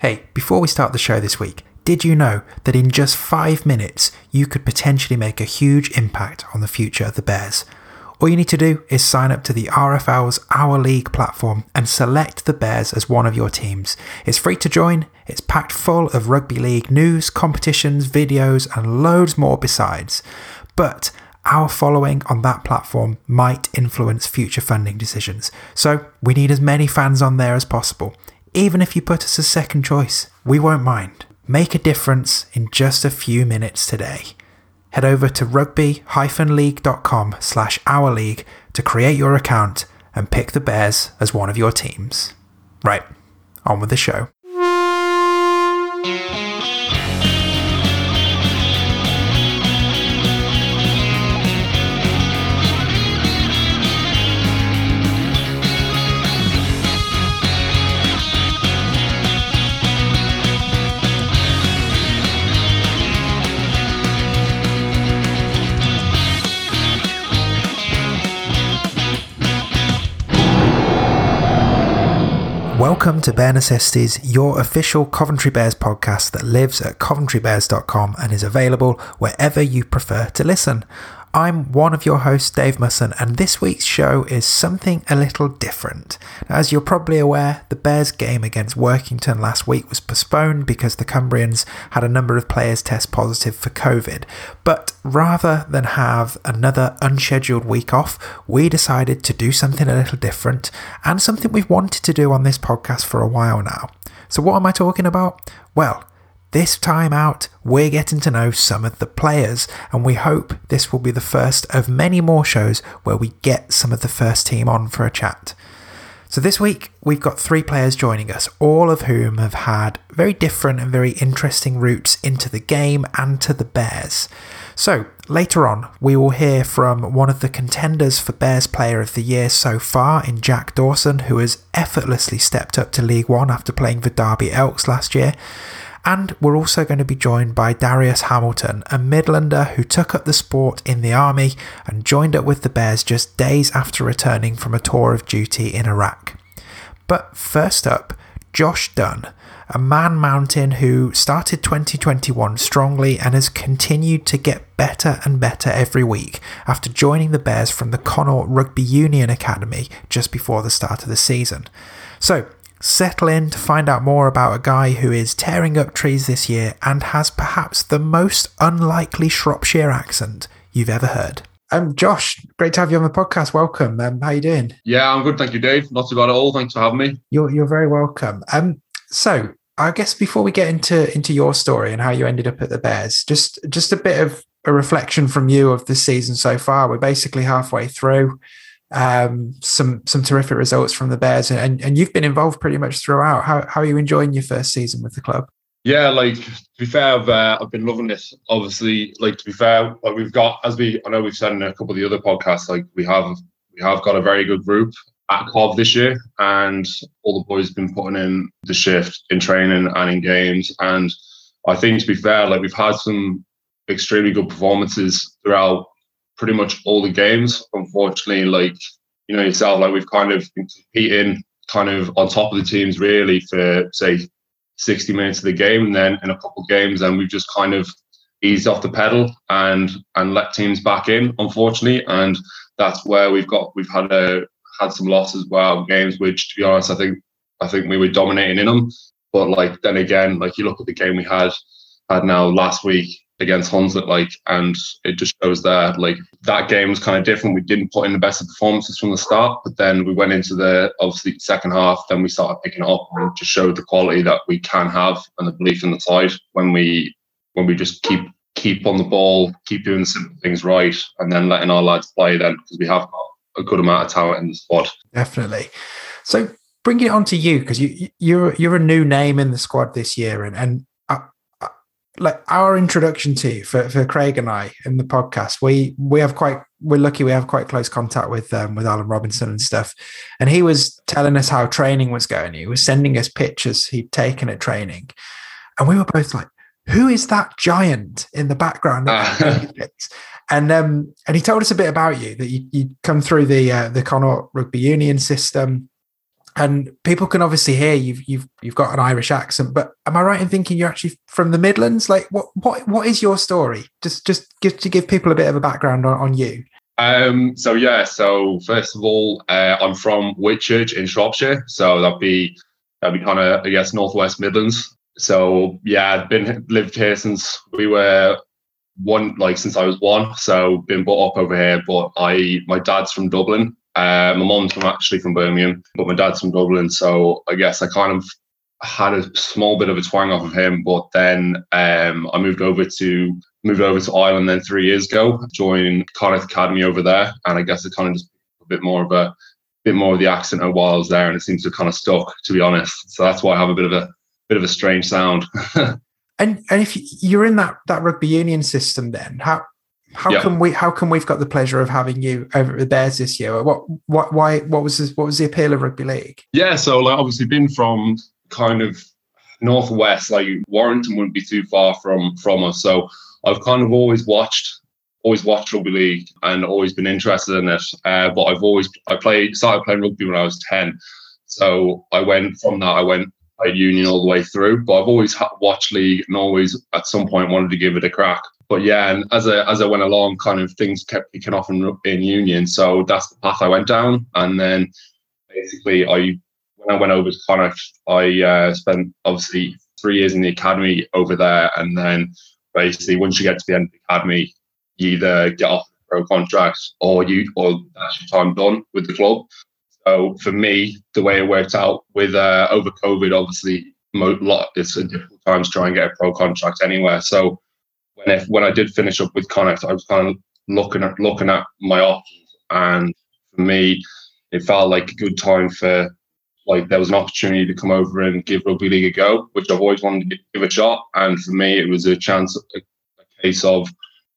Hey, before we start the show this week, did you know that in just five minutes you could potentially make a huge impact on the future of the Bears? All you need to do is sign up to the RFL's Our League platform and select the Bears as one of your teams. It's free to join, it's packed full of rugby league news, competitions, videos, and loads more besides. But our following on that platform might influence future funding decisions, so we need as many fans on there as possible. Even if you put us as second choice, we won't mind. Make a difference in just a few minutes today. Head over to rugby-league.com slash our league to create your account and pick the Bears as one of your teams. Right, on with the show. Welcome to Bear Necessities, your official Coventry Bears podcast that lives at coventrybears.com and is available wherever you prefer to listen. I'm one of your hosts, Dave Musson, and this week's show is something a little different. As you're probably aware, the Bears game against Workington last week was postponed because the Cumbrians had a number of players test positive for COVID. But rather than have another unscheduled week off, we decided to do something a little different and something we've wanted to do on this podcast for a while now. So, what am I talking about? Well, this time out, we're getting to know some of the players, and we hope this will be the first of many more shows where we get some of the first team on for a chat. So, this week we've got three players joining us, all of whom have had very different and very interesting routes into the game and to the Bears. So, later on, we will hear from one of the contenders for Bears Player of the Year so far in Jack Dawson, who has effortlessly stepped up to League One after playing for Derby Elks last year. And we're also going to be joined by Darius Hamilton, a Midlander who took up the sport in the army and joined up with the Bears just days after returning from a tour of duty in Iraq. But first up, Josh Dunne, a man mountain who started 2021 strongly and has continued to get better and better every week after joining the Bears from the Connacht Rugby Union Academy just before the start of the season. So, Settle in to find out more about a guy who is tearing up trees this year and has perhaps the most unlikely Shropshire accent you've ever heard. Um, Josh, great to have you on the podcast. Welcome. Um, how you doing? Yeah, I'm good. Thank you, Dave. Not too bad at all. Thanks for having me. You're you're very welcome. Um, so I guess before we get into into your story and how you ended up at the Bears, just just a bit of a reflection from you of the season so far. We're basically halfway through um, some some terrific results from the Bears, and and you've been involved pretty much throughout. How how are you enjoying your first season with the club? Yeah, like to be fair, I've uh, I've been loving this. Obviously, like to be fair, like we've got as we I know we've said in a couple of the other podcasts, like we have we have got a very good group at Cov this year, and all the boys have been putting in the shift in training and in games. And I think to be fair, like we've had some extremely good performances throughout pretty much all the games. Unfortunately, like you know yourself, like we've kind of been competing kind of on top of the teams really for say 60 minutes of the game, and then in a couple of games, and we've just kind of eased off the pedal and and let teams back in, unfortunately, and that's where we've got we've had a had some losses well games which to be honest I think I think we were dominating in them but like then again like you look at the game we had had now last week against Hunslet, like, and it just shows that like that game was kind of different. We didn't put in the best of performances from the start, but then we went into the obviously second half. Then we started picking it up and just showed the quality that we can have and the belief in the side when we when we just keep keep on the ball, keep doing simple things right, and then letting our lads play. Then because we have got a good amount of talent in the squad. Definitely. So bring it on to you because you you're you're a new name in the squad this year, and and like our introduction to you for, for Craig and I in the podcast, we we have quite we're lucky we have quite close contact with um, with Alan Robinson and stuff, and he was telling us how training was going. He was sending us pictures he'd taken at training, and we were both like, "Who is that giant in the background?" and um and he told us a bit about you that you you come through the uh, the Connacht Rugby Union system and people can obviously hear you've you've you've got an Irish accent. But am I right in thinking you're actually from the Midlands? Like, what what what is your story? Just just give to give people a bit of a background on, on you. Um, so yeah, so first of all, uh, I'm from Whitchurch in Shropshire, so that'd be that'd be kind of I guess northwest Midlands. So yeah, I've been lived here since we were one like since I was one, so been brought up over here. But I my dad's from Dublin, uh, my mom's from actually from Birmingham, but my dad's from Dublin. So I guess I kind of had a small bit of a twang off of him. But then um, I moved over to moved over to Ireland then three years ago, joined Connacht Academy over there, and I guess it kind of just a bit more of a bit more of the accent while I was there, and it seems to kind of stuck, to be honest. So that's why I have a bit of a bit of a strange sound. and and if you're in that that rugby union system, then how how yeah. can we? How can we've got the pleasure of having you over at the Bears this year? What? What? Why? What was this, what was the appeal of rugby league? Yeah, so like obviously been from kind of northwest, like Warrington wouldn't be too far from from us. So I've kind of always watched, always watched rugby league and always been interested in it. Uh, but I've always I played started playing rugby when I was ten. So I went from that. I went played union all the way through. But I've always watched league and always at some point wanted to give it a crack but yeah, and as I as I went along, kind of things kept kicking off in, in union. So that's the path I went down. And then basically, I when I went over to Connacht, I uh, spent obviously three years in the academy over there, and then basically once you get to the end of the academy, you either get off the pro contract or you or that's your time done with the club. So for me, the way it worked out with uh, over COVID, obviously, mo- lot it's a difficult time to try and get a pro contract anywhere. So when if, when I did finish up with Connacht, I was kind of looking at looking at my options, and for me, it felt like a good time for like there was an opportunity to come over and give rugby league a go, which I've always wanted to give a shot. And for me, it was a chance, a, a case of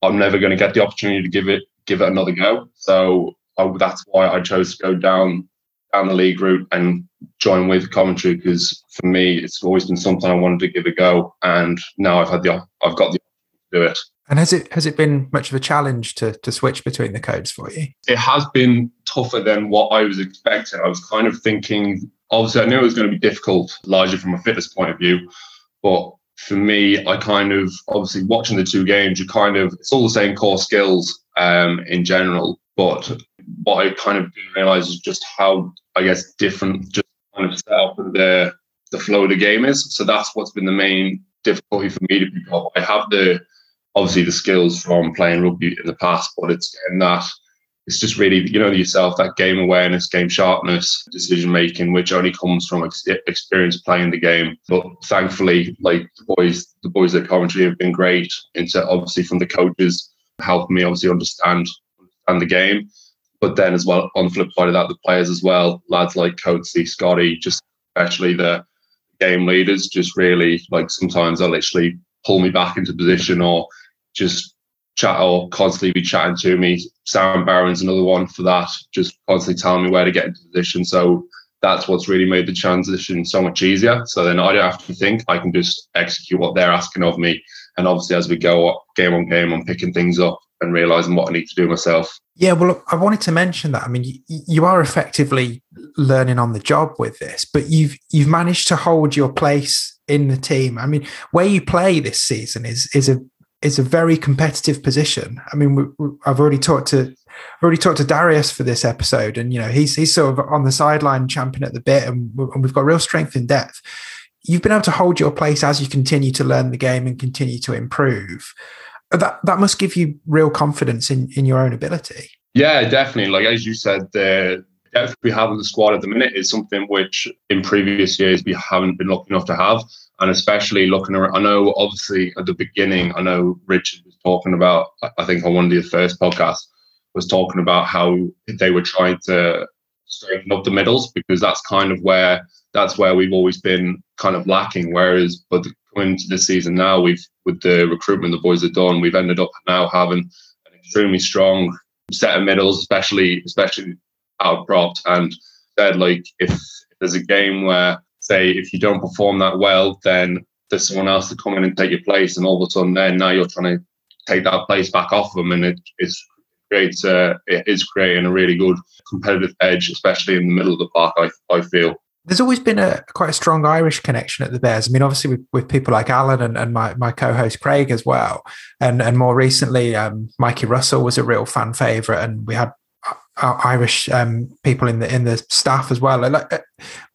I'm never going to get the opportunity to give it give it another go. So I, that's why I chose to go down down the league route and join with Coventry because for me, it's always been something I wanted to give a go. And now I've had the I've got the do it. And has it has it been much of a challenge to to switch between the codes for you? It has been tougher than what I was expecting. I was kind of thinking, obviously, I knew it was going to be difficult, largely from a fitness point of view, but for me, I kind of obviously watching the two games, you kind of it's all the same core skills um, in general, but what I kind of didn't realize is just how I guess different just kind of set up the the flow of the game is. So that's what's been the main difficulty for me to pick up. I have the obviously the skills from playing rugby in the past, but it's in that it's just really you know yourself that game awareness, game sharpness, decision making, which only comes from ex- experience playing the game. But thankfully, like the boys, the boys at Coventry have been great. Into obviously from the coaches helping me obviously understand understand the game. But then as well on the flip side of that, the players as well, lads like Coatsy, Scotty, just especially the game leaders, just really like sometimes they'll literally pull me back into position or just chat or constantly be chatting to me. Sam Barron's another one for that, just constantly telling me where to get into position. So that's what's really made the transition so much easier. So then I don't have to think, I can just execute what they're asking of me. And obviously, as we go game on game, I'm picking things up and realizing what I need to do myself. Yeah, well, I wanted to mention that. I mean, you, you are effectively learning on the job with this, but you've you've managed to hold your place in the team. I mean, where you play this season is is a is a very competitive position. I mean, we, we, I've already talked to I've already talked to Darius for this episode, and you know he's he's sort of on the sideline, champing at the bit, and, and we've got real strength in depth. You've been able to hold your place as you continue to learn the game and continue to improve. That that must give you real confidence in in your own ability. Yeah, definitely. Like as you said, the depth we have in the squad at the minute is something which in previous years we haven't been lucky enough to have and especially looking around. I know, obviously, at the beginning, I know Richard was talking about. I think on one of the first podcasts was talking about how they were trying to straighten up the middles because that's kind of where that's where we've always been kind of lacking. Whereas, but coming into this season now, we've with the recruitment the boys have done, we've ended up now having an extremely strong set of middles, especially especially out propped. And said like if there's a game where say if you don't perform that well, then there's someone else to come in and take your place, and all of a sudden, then now you're trying to take that place back off them, and it it's creates uh, it is creating a really good competitive edge, especially in the middle of the park. I I feel. there's always been a quite a strong Irish connection at the Bears. I mean, obviously with, with people like Alan and, and my, my co-host Craig as well, and and more recently, um, Mikey Russell was a real fan favorite, and we had uh, Irish um, people in the in the staff as well. Like, uh,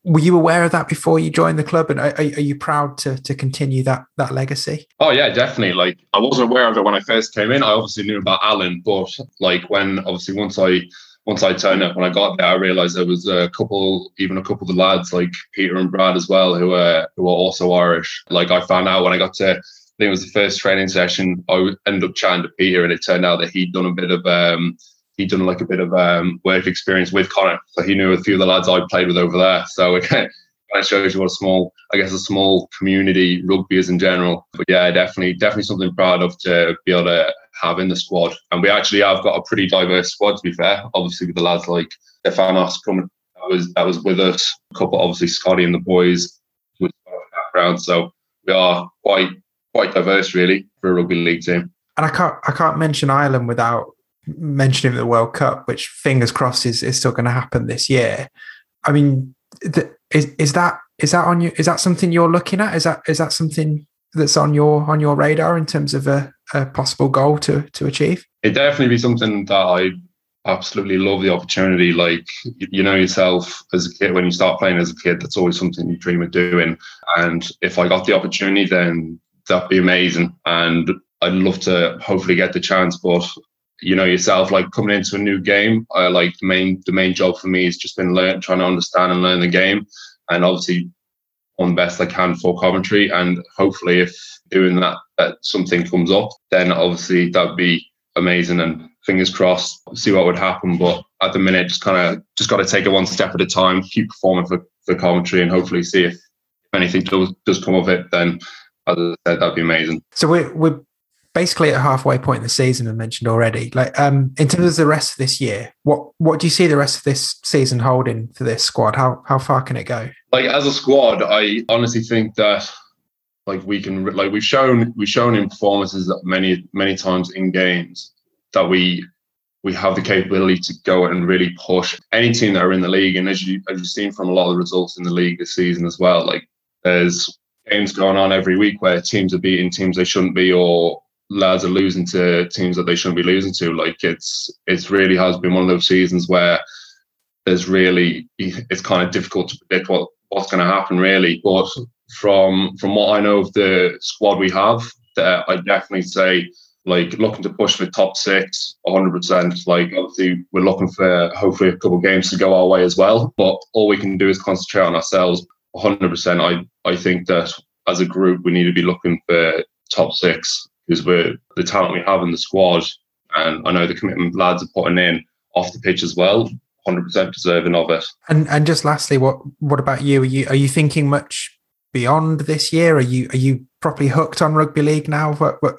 were you aware of that before you joined the club, and are, are you proud to to continue that that legacy? Oh yeah, definitely. Like I wasn't aware of it when I first came in. I obviously knew about Alan, but like when obviously once I once I turned up, when I got there, I realised there was a couple, even a couple of the lads like Peter and Brad as well, who were who were also Irish. Like I found out when I got to, I think it was the first training session. I ended up chatting to Peter, and it turned out that he'd done a bit of um, he'd done like a bit of um, work experience with Connacht, so he knew a few of the lads I played with over there. So it kind of shows you what a small, I guess, a small community rugby is in general. But yeah, definitely, definitely something proud of to be able to have in the squad. And we actually have got a pretty diverse squad, to be fair. Obviously, with the lads like Stefanos coming, that was that was with us. A couple, obviously, Scotty and the boys with background. So we are quite quite diverse, really, for a rugby league team. And I can't I can't mention Ireland without mentioning the World Cup, which fingers crossed is, is still going to happen this year. I mean, is is that is that on you? Is that something you're looking at? Is that is that something that's on your on your radar in terms of a, a possible goal to to achieve? It definitely be something that I absolutely love the opportunity. Like you know yourself as a kid, when you start playing as a kid, that's always something you dream of doing. And if I got the opportunity, then that'd be amazing. And I'd love to hopefully get the chance. But you know yourself, like coming into a new game, I like the main the main job for me has just been learn, trying to understand and learn the game, and obviously on the best I can for Coventry. And hopefully, if doing that, that something comes up, then obviously that'd be amazing. And fingers crossed, see what would happen. But at the minute, just kind of just got to take it one step at a time, keep performing for, for Coventry, and hopefully see if anything does does come of it. Then, as I said, that'd be amazing. So we're we're basically at halfway point in the season, I mentioned already. Like, um, in terms of the rest of this year, what what do you see the rest of this season holding for this squad? How how far can it go? Like as a squad, I honestly think that like we can like we've shown we've shown in performances that many many times in games that we we have the capability to go and really push any team that are in the league. And as you as you've seen from a lot of the results in the league this season as well, like there's games going on every week where teams are beating teams they shouldn't be or lads are losing to teams that they shouldn't be losing to. Like it's it's really has been one of those seasons where there's really it's kind of difficult to predict what what's going to happen really. But from from what I know of the squad we have, I definitely say like looking to push for top six 100% like obviously we're looking for hopefully a couple of games to go our way as well but all we can do is concentrate on ourselves 100% i i think that as a group we need to be looking for top six because we're the talent we have in the squad, and I know the commitment lads are putting in off the pitch as well. 100% deserving of it. And and just lastly, what what about you? Are you are you thinking much beyond this year? Are you are you properly hooked on rugby league now? What what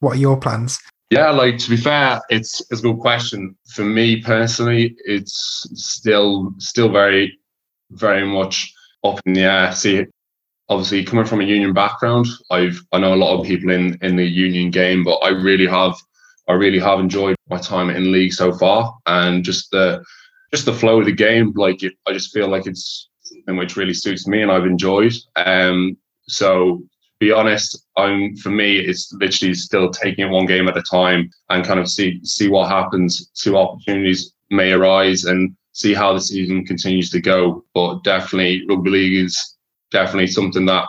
what are your plans? Yeah, like to be fair, it's it's a good question. For me personally, it's still still very very much up in the air. See obviously coming from a union background, I've I know a lot of people in in the union game, but I really have I really have enjoyed my time in league so far, and just the just the flow of the game. Like it, I just feel like it's something which really suits me, and I've enjoyed. Um, so be honest, I'm for me, it's literally still taking it one game at a time and kind of see see what happens, see what opportunities may arise, and see how the season continues to go. But definitely, rugby league is definitely something that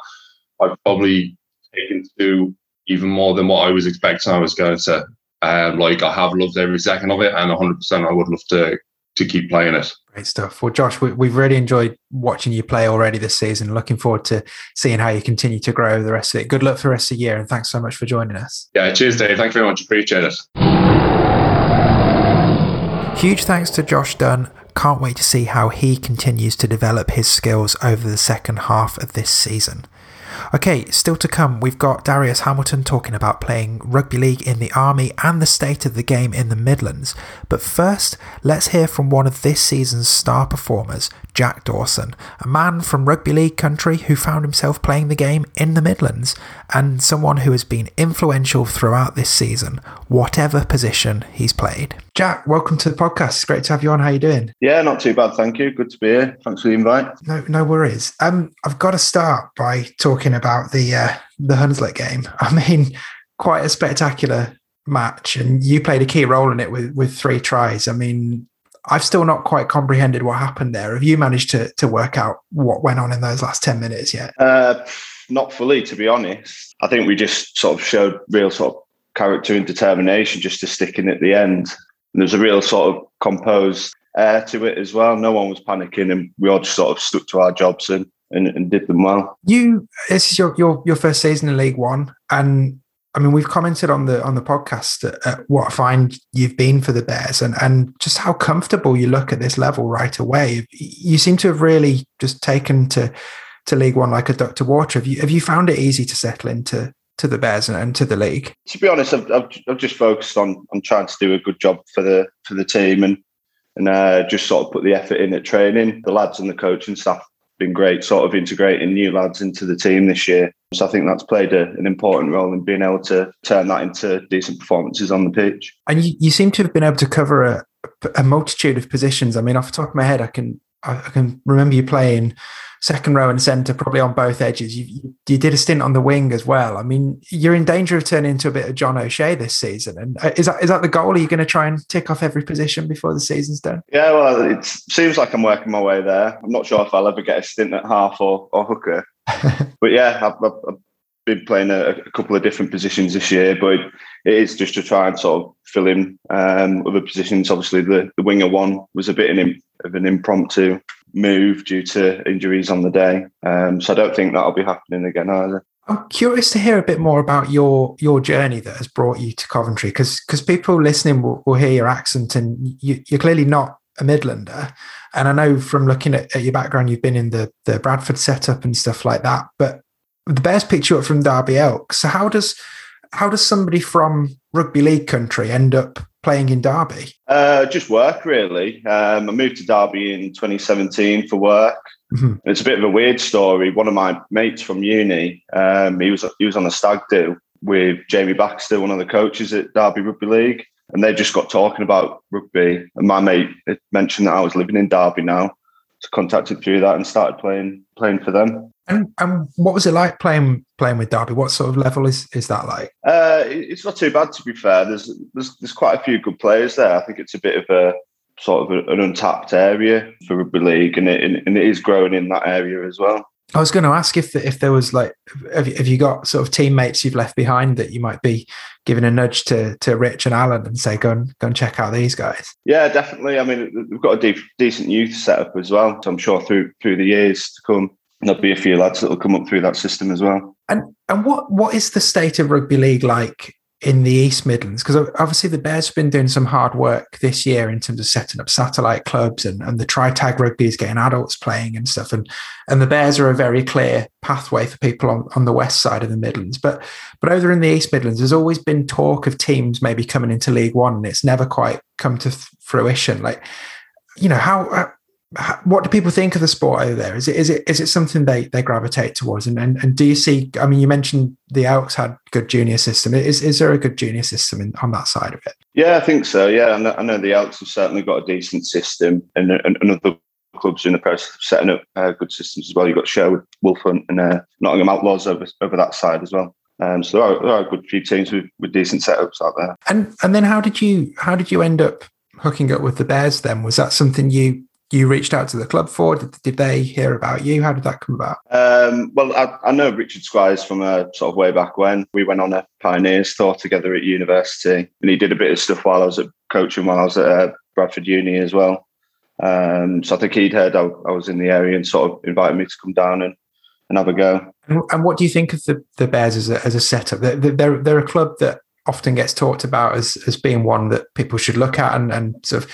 I've probably taken to even more than what I was expecting I was going to. Um, like I have loved every second of it, and 100% I would love to to keep playing it. Great stuff. Well, Josh, we, have really enjoyed watching you play already this season. Looking forward to seeing how you continue to grow the rest of it. Good luck for the rest of the year, and thanks so much for joining us. Yeah, cheers, Dave. Thank you very much. Appreciate it. Huge thanks to Josh Dunne can't wait to see how he continues to develop his skills over the second half of this season. Okay, still to come, we've got Darius Hamilton talking about playing rugby league in the Army and the state of the game in the Midlands. But first, let's hear from one of this season's star performers, Jack Dawson, a man from rugby league country who found himself playing the game in the Midlands, and someone who has been influential throughout this season, whatever position he's played. Jack, welcome to the podcast. It's great to have you on. How are you doing? Yeah, not too bad, thank you. Good to be here. Thanks for the invite. No, no worries. Um, I've got to start by talking about the uh, the Hunslet game. I mean, quite a spectacular match, and you played a key role in it with with three tries. I mean, I've still not quite comprehended what happened there. Have you managed to to work out what went on in those last ten minutes yet? Uh, not fully, to be honest. I think we just sort of showed real sort of character and determination just to stick in at the end. And there's a real sort of composed air to it as well. No one was panicking, and we all just sort of stuck to our jobs and and, and did them well. You, this is your your your first season in League One, and I mean, we've commented on the on the podcast at, at what I find you've been for the Bears, and and just how comfortable you look at this level right away. You seem to have really just taken to to League One like a duck to water. Have you have you found it easy to settle into to the Bears and, and to the league? To be honest, I've, I've, I've just focused on on trying to do a good job for the for the team and and uh, just sort of put the effort in at training. The lads and the coaching staff been great, sort of integrating new lads into the team this year. So I think that's played a, an important role in being able to turn that into decent performances on the pitch. And you, you seem to have been able to cover a, a multitude of positions. I mean, off the top of my head, I can I can remember you playing second row and centre, probably on both edges. You, you did a stint on the wing as well. I mean, you're in danger of turning into a bit of John O'Shea this season. And uh, is that is that the goal? Are you going to try and tick off every position before the season's done? Yeah, well, it seems like I'm working my way there. I'm not sure if I'll ever get a stint at half or, or hooker. but yeah, I've, I've, been playing a, a, couple of different positions this year, but it, it is just to try and sort of fill in um, other positions. Obviously, the, the winger one was a bit of an impromptu move due to injuries on the day. Um, so I don't think that'll be happening again either. I'm curious to hear a bit more about your your journey that has brought you to Coventry, because because people listening will, will, hear your accent, and you, are clearly not a Midlander. And I know from looking at, at, your background, you've been in the the Bradford setup and stuff like that. But the Bears picked you up from Derby Elk. So how does how does somebody from rugby league country end up playing in Derby? Uh, just work, really. Um, I moved to Derby in 2017 for work. Mm-hmm. It's a bit of a weird story. One of my mates from uni, um, he was he was on a stag do with Jamie Baxter, one of the coaches at Derby Rugby League, and they just got talking about rugby. And my mate mentioned that I was living in Derby now, so contacted through that and started playing playing for them. And, and what was it like playing playing with Derby? What sort of level is, is that like? Uh, it's not too bad to be fair. There's, there's there's quite a few good players there. I think it's a bit of a sort of an untapped area for rugby league, and it and it is growing in that area as well. I was going to ask if if there was like have you, have you got sort of teammates you've left behind that you might be giving a nudge to to Rich and Alan and say go and go and check out these guys. Yeah, definitely. I mean, we've got a de- decent youth setup as well. So I'm sure through through the years to come, there'll be a few lads that will come up through that system as well. And and what what is the state of rugby league like in the East Midlands? Because obviously the Bears have been doing some hard work this year in terms of setting up satellite clubs and, and the tri-tag rugby is getting adults playing and stuff. And and the Bears are a very clear pathway for people on, on the west side of the Midlands. But but over in the East Midlands, there's always been talk of teams maybe coming into League One and it's never quite come to fruition. Like, you know, how uh, what do people think of the sport over there? Is it is it is it something they they gravitate towards? And and, and do you see? I mean, you mentioned the Elks had good junior system. Is is there a good junior system in, on that side of it? Yeah, I think so. Yeah, I know, I know the Elks have certainly got a decent system, and, and, and other clubs in the process of setting up uh, good systems as well. You've got Sherwood, Wolfhunt, and uh, Nottingham Outlaws over over that side as well. Um, so there are, there are a good few teams with, with decent setups out there. And and then how did you how did you end up hooking up with the Bears? Then was that something you you reached out to the club for? Did, did they hear about you? How did that come about? Um, well, I, I, know Richard Squires from a uh, sort of way back when we went on a Pioneers tour together at university, and he did a bit of stuff while I was at coaching while I was at uh, Bradford Uni as well. Um, so I think he'd heard I, I, was in the area and sort of invited me to come down and, and have a go. And what do you think of the, the Bears as a, as a setup? They're, they're, they're a club that often gets talked about as, as being one that people should look at and, and sort of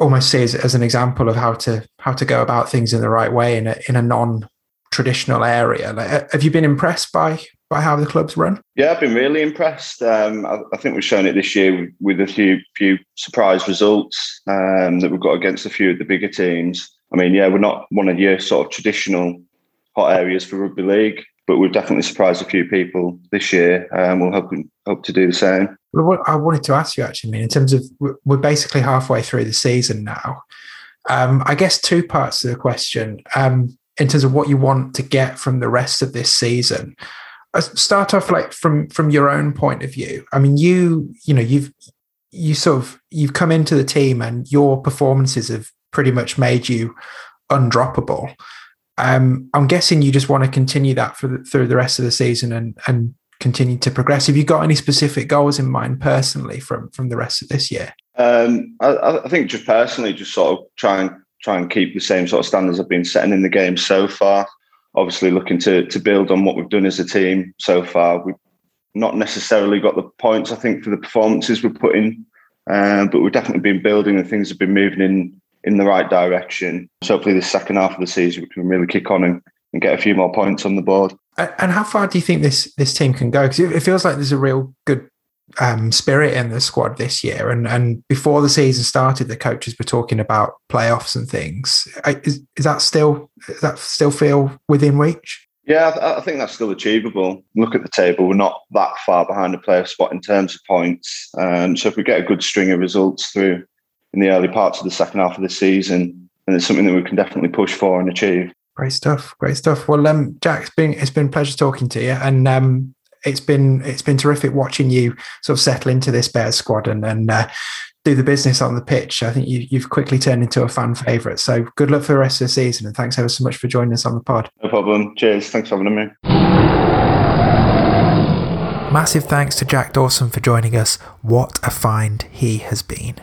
almost see as, as an example of how to how to go about things in the right way in a in a non traditional area. Like, have you been impressed by by how the club's run? Yeah, I've been really impressed. Um, I, I, think we've shown it this year with, a few few surprise results um, that we've got against a few of the bigger teams. I mean, yeah, we're not one of your sort of traditional hot areas for rugby league, but we've definitely surprised a few people this year, and we'll hope hope to do so. I wanted to ask you actually, I mean, in terms of we're basically halfway through the season now. Um, I guess two parts to the question. Um, in terms of what you want to get from the rest of this season, I uh, start off like from from your own point of view. I mean, you you know you've you sort of you've come into the team and your performances have pretty much made you undroppable. Um, I'm guessing you just want to continue that for the, through the rest of the season and and continue to progress. Have you got any specific goals in mind personally from from the rest of this year? Um, I, I, think just personally, just sort of try and try and keep the same sort of standards I've been setting in the game so far. Obviously, looking to to build on what we've done as a team so far. We've not necessarily got the points I think for the performances we're putting, um, but we've definitely been building and things have been moving in in the right direction. So hopefully, the second half of the season we can really kick on and, and get a few more points on the board. And how far do you think this this team can go? Because it feels like there's a real good um, spirit in the squad this year. And and before the season started, the coaches were talking about playoffs and things. Is, is that still does that still feel within reach? Yeah, I, think that's still achievable. Look at the table; we're not that far behind the playoff spot in terms of points. Um, so if we get a good string of results through in the early parts of the second half of the season, then it's something that we can definitely push for and achieve. Great stuff. Great stuff. Well, um, Jack, it's been it's been a pleasure talking to you, and um, it's been it's been terrific watching you sort of settle into this Bears squad and and uh, do the business on the pitch. I think you, you've quickly turned into a fan favourite. So good luck for the rest of the season, and thanks ever so much for joining us on the pod. No problem. Cheers. Thanks for having me. Massive thanks to Jack Dawson for joining us. What a find he has been.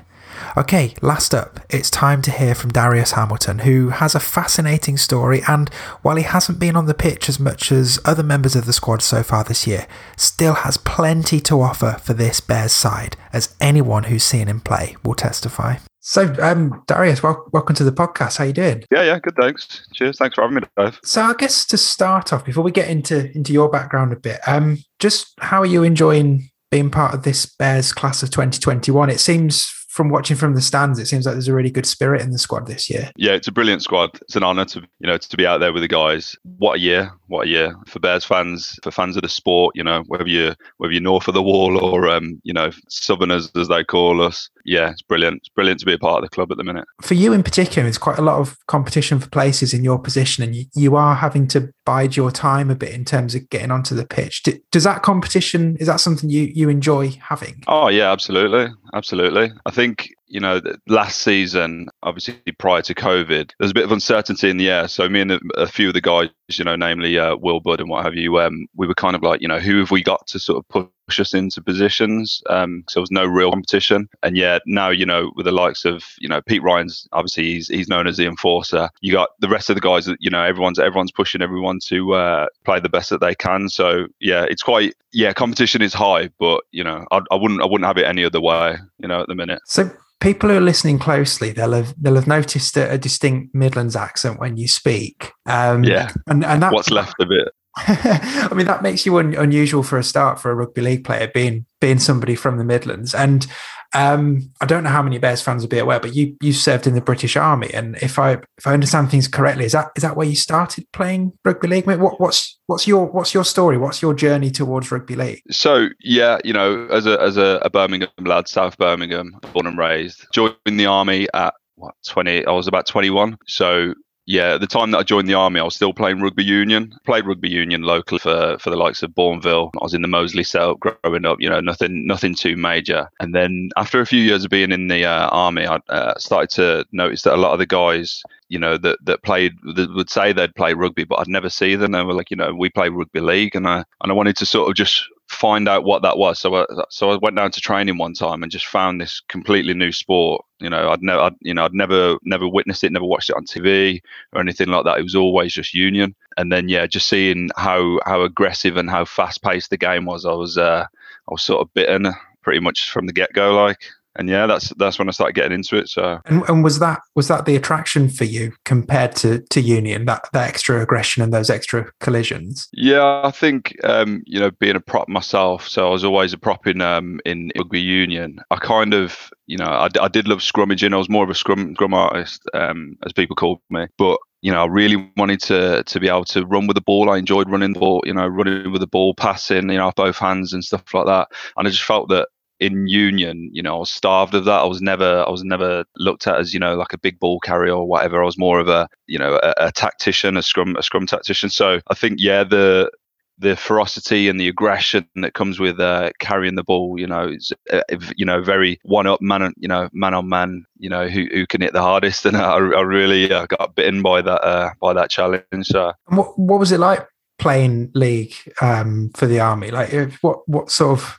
Okay, last up, it's time to hear from Darius Hamilton, who has a fascinating story and, while he hasn't been on the pitch as much as other members of the squad so far this year, still has plenty to offer for this Bears side, as anyone who's seen him play will testify. So, um, Darius, well, welcome to the podcast. How you doing? Yeah, yeah, good. Thanks. Cheers. Thanks for having me, Dave. So, I guess to start off, before we get into into your background a bit, um, just how are you enjoying being part of this Bears class of 2021? It seems from watching from the stands, it seems like there's a really good spirit in the squad this year. Yeah, it's a brilliant squad. It's an honour to you know to be out there with the guys. What a year! What a year for Bears fans, for fans of the sport. You know, whether you whether you're north of the wall or um, you know Southerners as they call us. Yeah, it's brilliant. It's brilliant to be a part of the club at the minute. For you in particular, it's quite a lot of competition for places in your position, and you, you are having to bide your time a bit in terms of getting onto the pitch. Does that competition is that something you you enjoy having? Oh yeah, absolutely, absolutely. I think you know, last season, obviously prior to COVID, there's a bit of uncertainty in the air. So me and a, few of the guys, you know, namely uh, Will Budd and what have you, um, we were kind of like, you know, who have we got to sort of push us into positions? Um, so there was no real competition. And yet now, you know, with the likes of, you know, Pete Ryan's obviously he's he's known as the enforcer. You got the rest of the guys that, you know, everyone's everyone's pushing everyone to uh, play the best that they can. So yeah, it's quite yeah, competition is high, but you know, I, I wouldn't I wouldn't have it any other way, you know, at the minute. So people who are listening closely, they'll have they'll have noticed a, a distinct Midlands accent when you speak. Um, yeah, and and that, what's left of it. I mean, that makes you un- unusual for a start for a rugby league player, being being somebody from the Midlands. And um, I don't know how many Bears fans will be aware, but you you served in the British Army, and if I if I understand things correctly, is that is that where you started playing rugby league? What, what's what's your what's your story? What's your journey towards rugby league? So yeah, you know, as a as a, a Birmingham lad, South Birmingham, born and raised, joined the army at what 20 i was about 21 so yeah, at the time that I joined the army, I was still playing rugby union. Played rugby union locally for for the likes of Bournville. I was in the Moseley setup growing up. You know, nothing nothing too major. And then after a few years of being in the uh, army, I uh, started to notice that a lot of the guys you know that that played that would say they'd play rugby, but I'd never see them. They were like, you know, we play rugby league, and I and I wanted to sort of just find out what that was. So I, so I went down to training one time and just found this completely new sport. You know, I'd never, you know, I'd never, never witnessed it, never watched it on TV or anything like that. It was always just union. And then, yeah, just seeing how how aggressive and how fast paced the game was, I was, uh, I was sort of bitten pretty much from the get go. Like, and yeah, that's that's when I started getting into it. So and, and was that was that the attraction for you compared to to Union that that extra aggression and those extra collisions? Yeah, I think um, you know being a prop myself, so I was always a prop in um, in rugby union. I kind of you know I, I did love scrummaging. I was more of a scrum scrum artist, um, as people called me, but you know, I really wanted to to be able to run with the ball. I enjoyed running the ball, you know, running with the ball, passing, you know, both hands and stuff like that. And I just felt that in union, you know, I was starved of that. I was never, I was never looked at as, you know, like a big ball carrier or whatever. I was more of a, you know, a, a tactician, a scrum, a scrum tactician. So I think, yeah, the the ferocity and the aggression that comes with uh, carrying the ball, you know, it's, uh, you know, very one up man, you know, man on man, you know, who, who can hit the hardest. And I, I really uh, got bitten by that, uh, by that challenge. So, what, what was it like playing league um, for the army? Like, what, what sort of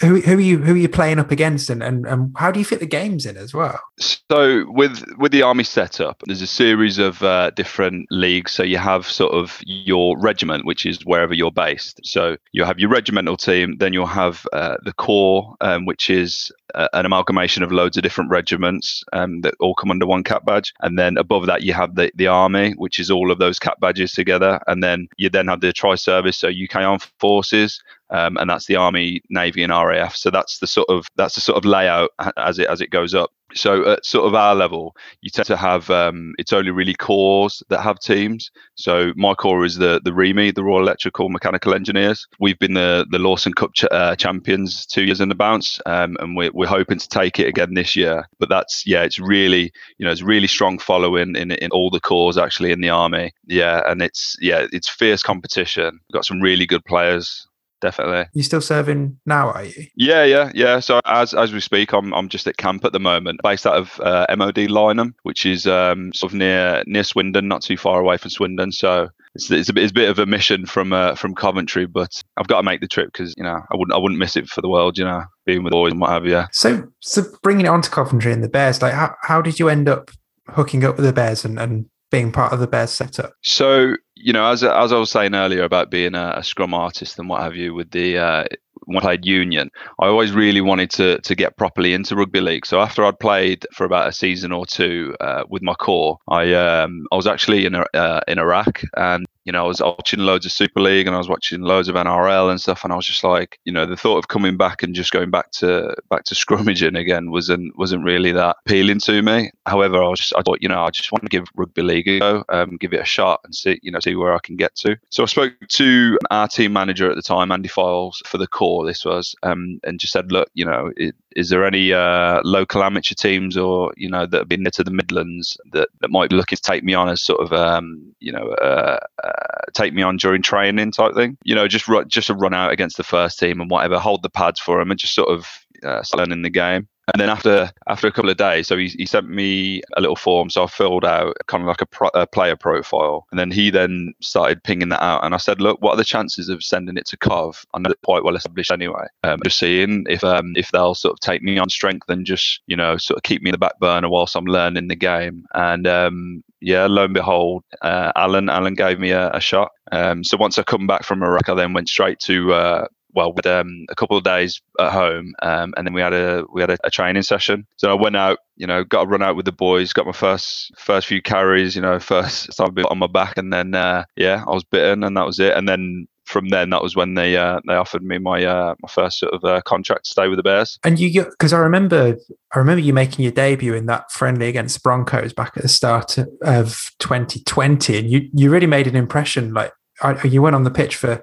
who, who are you who are you playing up against and, and, and how do you fit the games in as well? So with with the army setup there's a series of uh, different leagues. So you have sort of your regiment which is wherever you're based. So you have your regimental team then you'll have uh, the corps um, which is an amalgamation of loads of different regiments um, that all come under one cap badge and then above that you have the, the army which is all of those cap badges together and then you then have the tri-service so uk armed forces um, and that's the Army, Navy, and RAF. So that's the sort of that's the sort of layout as it as it goes up. So at sort of our level, you tend to have um, it's only really corps that have teams. So my corps is the the REME, the Royal Electrical Mechanical Engineers. We've been the the Lawson Cup ch- uh, champions two years in the bounce, um, and we're we're hoping to take it again this year. But that's yeah, it's really you know it's really strong following in in all the corps actually in the army. Yeah, and it's yeah it's fierce competition. We've got some really good players definitely. You're still serving now, are you? Yeah, yeah, yeah. So as as we speak, I'm I'm just at camp at the moment, based out of uh, MOD Lyneham, which is um, sort of near near Swindon, not too far away from Swindon. So it's, it's a bit it's a bit of a mission from uh, from Coventry, but I've got to make the trip because you know I wouldn't I wouldn't miss it for the world. You know, being with boys and what have you. So so bringing it on to Coventry and the Bears, like how how did you end up hooking up with the Bears and and being part of the Bears setup? So you know, as as I was saying earlier about being a, a scrum artist and what have you, with the uh, when I played union, I always really wanted to to get properly into rugby league. So after I'd played for about a season or two uh, with my corps, I um, I was actually in uh, in Iraq and you know, I was watching loads of Super League and I was watching loads of NRL and stuff, and I was just like, you know, the thought of coming back and just going back to back to scrummaging again wasn't wasn't really that appealing to me. However, I was just, I thought, you know, I just want to give rugby league a go, um, give it a shot, and see, you know, see where I can get to. So I spoke to our team manager at the time, Andy Files, for the corps. This was, um, and just said, look, you know, it, is there any uh, local amateur teams or you know that have been near to the Midlands that, that might be looking to take me on as sort of um, you know uh, uh, take me on during training type thing? You know, just run, just a run out against the first team and whatever, hold the pads for them and just sort of uh, learning the game. And then after after a couple of days, so he, he sent me a little form. So I filled out kind of like a, pro, a, player profile, and then he then started pinging that out. And I said, look, what are the chances of sending it to Cov? I know it's quite well established anyway. Um, just seeing if um, if they'll sort of take me on strength and just you know sort of keep me in the back burner whilst I'm learning the game. And um, yeah, lo and behold, uh, Alan Alan gave me a, a shot. Um, so once I come back from Iraq, I then went straight to uh, well, with um, a couple of days at home, um, and then we had a we had a, a, training session. So I went out, you know, got a run out with the boys, got my first first few carries, you know, first started on my back, and then uh, yeah, I was bitten, and that was it. And then from then, that was when they uh, they offered me my uh, my first sort of uh, contract to stay with the Bears. And you, because I remember, I remember you making your debut in that friendly against Broncos back at the start of 2020, and you you really made an impression. Like I, you went on the pitch for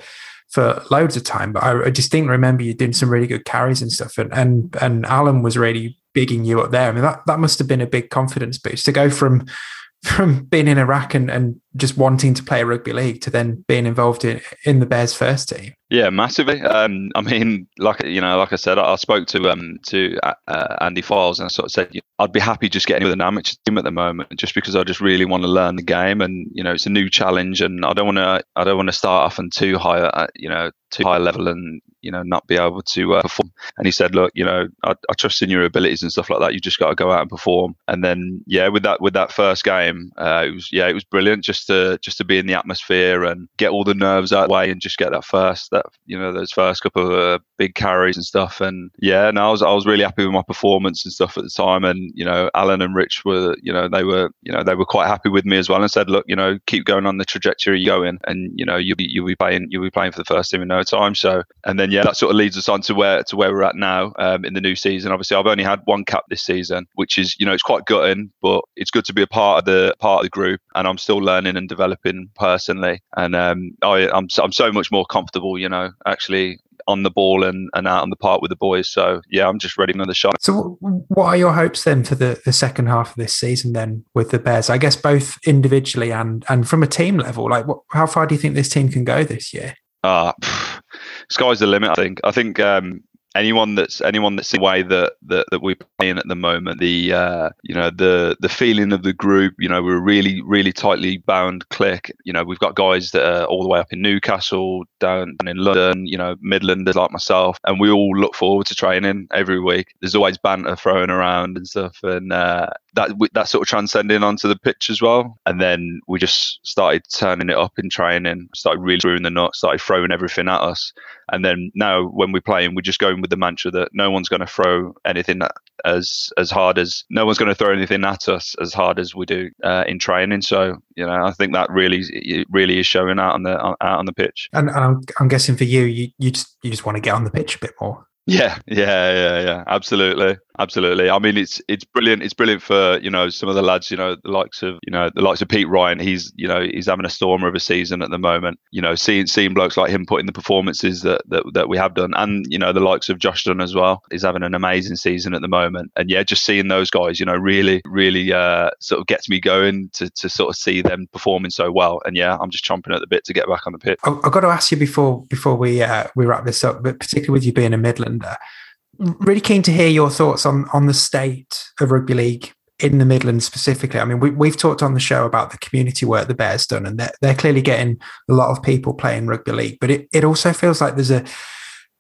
for loads of time. But I, distinctly remember you doing some really good carries and stuff. And and and Alan was really bigging you up there. I mean, that, that must have been a big confidence boost to go from from being in Iraq and, and just wanting to play a rugby league to then being involved in, in the Bears first team. Yeah, massively. Um, I mean, like you know, like I said, I, I spoke to um to uh, uh Andy Files and I sort of said I'd be happy just getting with an amateur team at the moment, just because I just really want to learn the game and you know it's a new challenge and I don't want to I don't want to start off on too high uh, you know too high level and you know not be able to uh, perform. And he said, look, you know, I, I, trust in your abilities and stuff like that. You just got to go out and perform. And then yeah, with that with that first game, uh, it was yeah, it was brilliant just to just to be in the atmosphere and get all the nerves out of the way and just get that first that you know those first couple of uh, big carries and stuff. And yeah, no, I was I was really happy with my performance and stuff at the time. And you know, Alan and Rich were you know they were you know they were quite happy with me as well and said, look, you know, keep going on the trajectory you're going, and you know you'll be you'll be playing you'll be playing for the first team in no time. So and then yeah, that sort of leads us on to where to where we're at now um, in the new season. Obviously, I've only had one cap this season, which is you know it's quite gutting, but it's good to be a part of the part of the group, and I'm still learning and developing personally. And um, I, I'm I'm so much more comfortable, you know, actually on the ball and, and out on the park with the boys. So yeah, I'm just ready for another shot. So what are your hopes then for the, the second half of this season then with the Bears? I guess both individually and and from a team level. Like what, how far do you think this team can go this year? Uh, sky's the limit. I think. I think um, anyone that's anyone that's the way that, that that we're playing at the moment the uh, you know the the feeling of the group you know we're really really tightly bound clique you know we've got guys that are all the way up in newcastle down in london you know midlanders like myself and we all look forward to training every week. There's always banter thrown around and stuff and uh, that that sort of transcending onto the pitch as well and then we just started turning it up in training started really screwing the nuts started throwing everything at us and then now when we're playing, we're just going with the mantra that no one's going to throw anything as as hard as no one's going to throw anything at us as hard as we do uh, in training. So you know, I think that really really is showing out on the out on the pitch. And, and I'm, I'm guessing for you, you you just you just want to get on the pitch a bit more. Yeah, yeah, yeah, yeah. Absolutely, absolutely. I mean, it's it's brilliant. It's brilliant for you know some of the lads. You know, the likes of you know the likes of Pete Ryan. He's you know he's having a stormer of a season at the moment. You know, seeing seeing blokes like him putting the performances that that, that we have done, and you know the likes of Josh Dunne as well. He's having an amazing season at the moment. And yeah, just seeing those guys, you know, really really uh, sort of gets me going to to sort of see them performing so well. And yeah, I'm just chomping at the bit to get back on the pitch. I've got to ask you before before we uh, we wrap this up, but particularly with you being a Midland really keen to hear your thoughts on on the state of rugby league in the Midlands specifically. I mean, we, we've talked on the show about the community work the Bears done, and they're, they're clearly getting a lot of people playing rugby league. But it, it also feels like there's a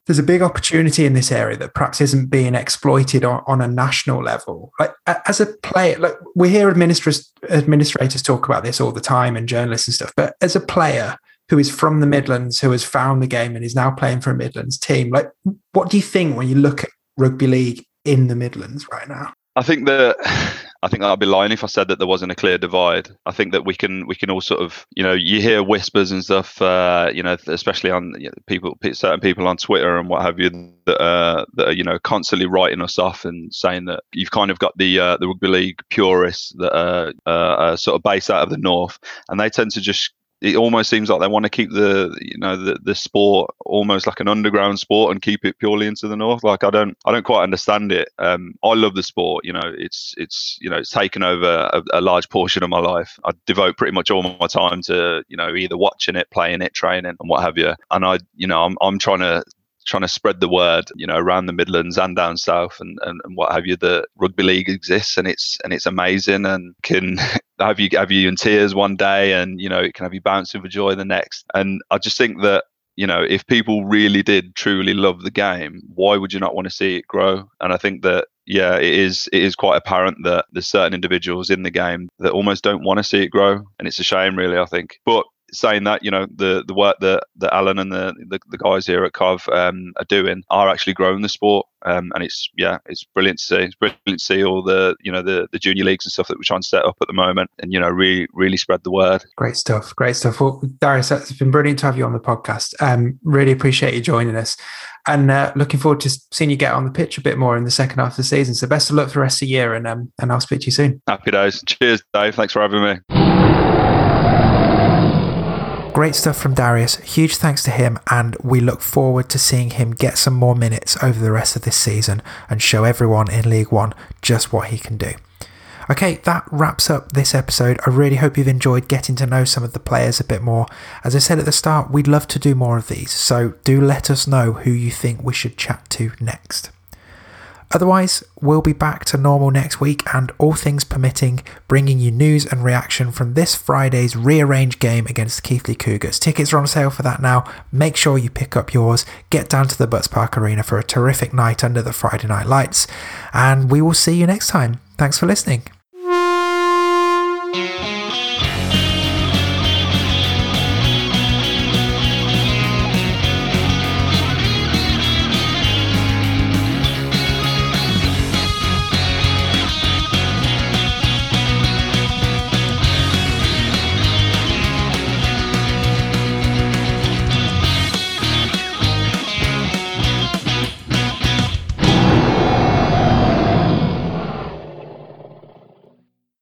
there's a big opportunity in this area that perhaps isn't being exploited on, on a national level. Like as a player, we hear administrators administrators talk about this all the time and journalists and stuff. But as a player, who is from the Midlands, who has found the game and is now playing for a Midlands team. Like, what do you think when you look at rugby league in the Midlands right now? I think that I think I'd be lying if I said that there wasn't a clear divide. I think that we can we can all sort of you know you hear whispers and stuff uh, you know especially on you know, people certain people on Twitter and what have you that uh, that are you know constantly writing us off and saying that you've kind of got the uh, the rugby league purists that are, uh, are sort of based out of the north and they tend to just it almost seems like they want to keep the you know the, the sport almost like an underground sport and keep it purely into the north. Like i don't i don't quite understand it. Um, i love the sport you know it's it's you know it's taken over a, a, large portion of my life. I devote pretty much all my time to you know either watching it playing it training and what have you. And i you know i'm, I'm trying to trying to spread the word, you know, around the Midlands and down south and, and, and what have you. The rugby league exists and it's and it's amazing and can have you have you in tears one day and you know it can have you bouncing for joy the next. And I just think that you know if people really did truly love the game, why would you not want to see it grow? And I think that yeah, it is it is quite apparent that there's certain individuals in the game that almost don't want to see it grow, and it's a shame, really. I think, but saying that you know the the work that that Alan and the the, the guys here at Cov um, are doing are actually growing the sport, um, and it's yeah, it's brilliant to see. It's brilliant to see all the you know the the junior leagues and stuff that we're trying to set up at the moment, and you know really really spread the word. Great stuff, great stuff. Well, Darius, it's been brilliant to have you on the podcast. Um, really appreciate you joining us. And uh, looking forward to seeing you get on the pitch a bit more in the second half of the season. So best of luck for the rest of the year, and um, and I'll speak to you soon. Happy days. Cheers, Dave. Thanks for having me. Great stuff from Darius. Huge thanks to him, and we look forward to seeing him get some more minutes over the rest of this season and show everyone in League One just what he can do. Okay, that wraps up this episode. I really hope you've enjoyed getting to know some of the players a bit more. As I said at the start, we'd love to do more of these, so do let us know who you think we should chat to next. Otherwise, we'll be back to normal next week and all things permitting, bringing you news and reaction from this Friday's rearranged game against the Keighley Cougars. Tickets are on sale for that now. Make sure you pick up yours. Get down to the Butts Park Arena for a terrific night under the Friday night lights, and we will see you next time. Thanks for listening.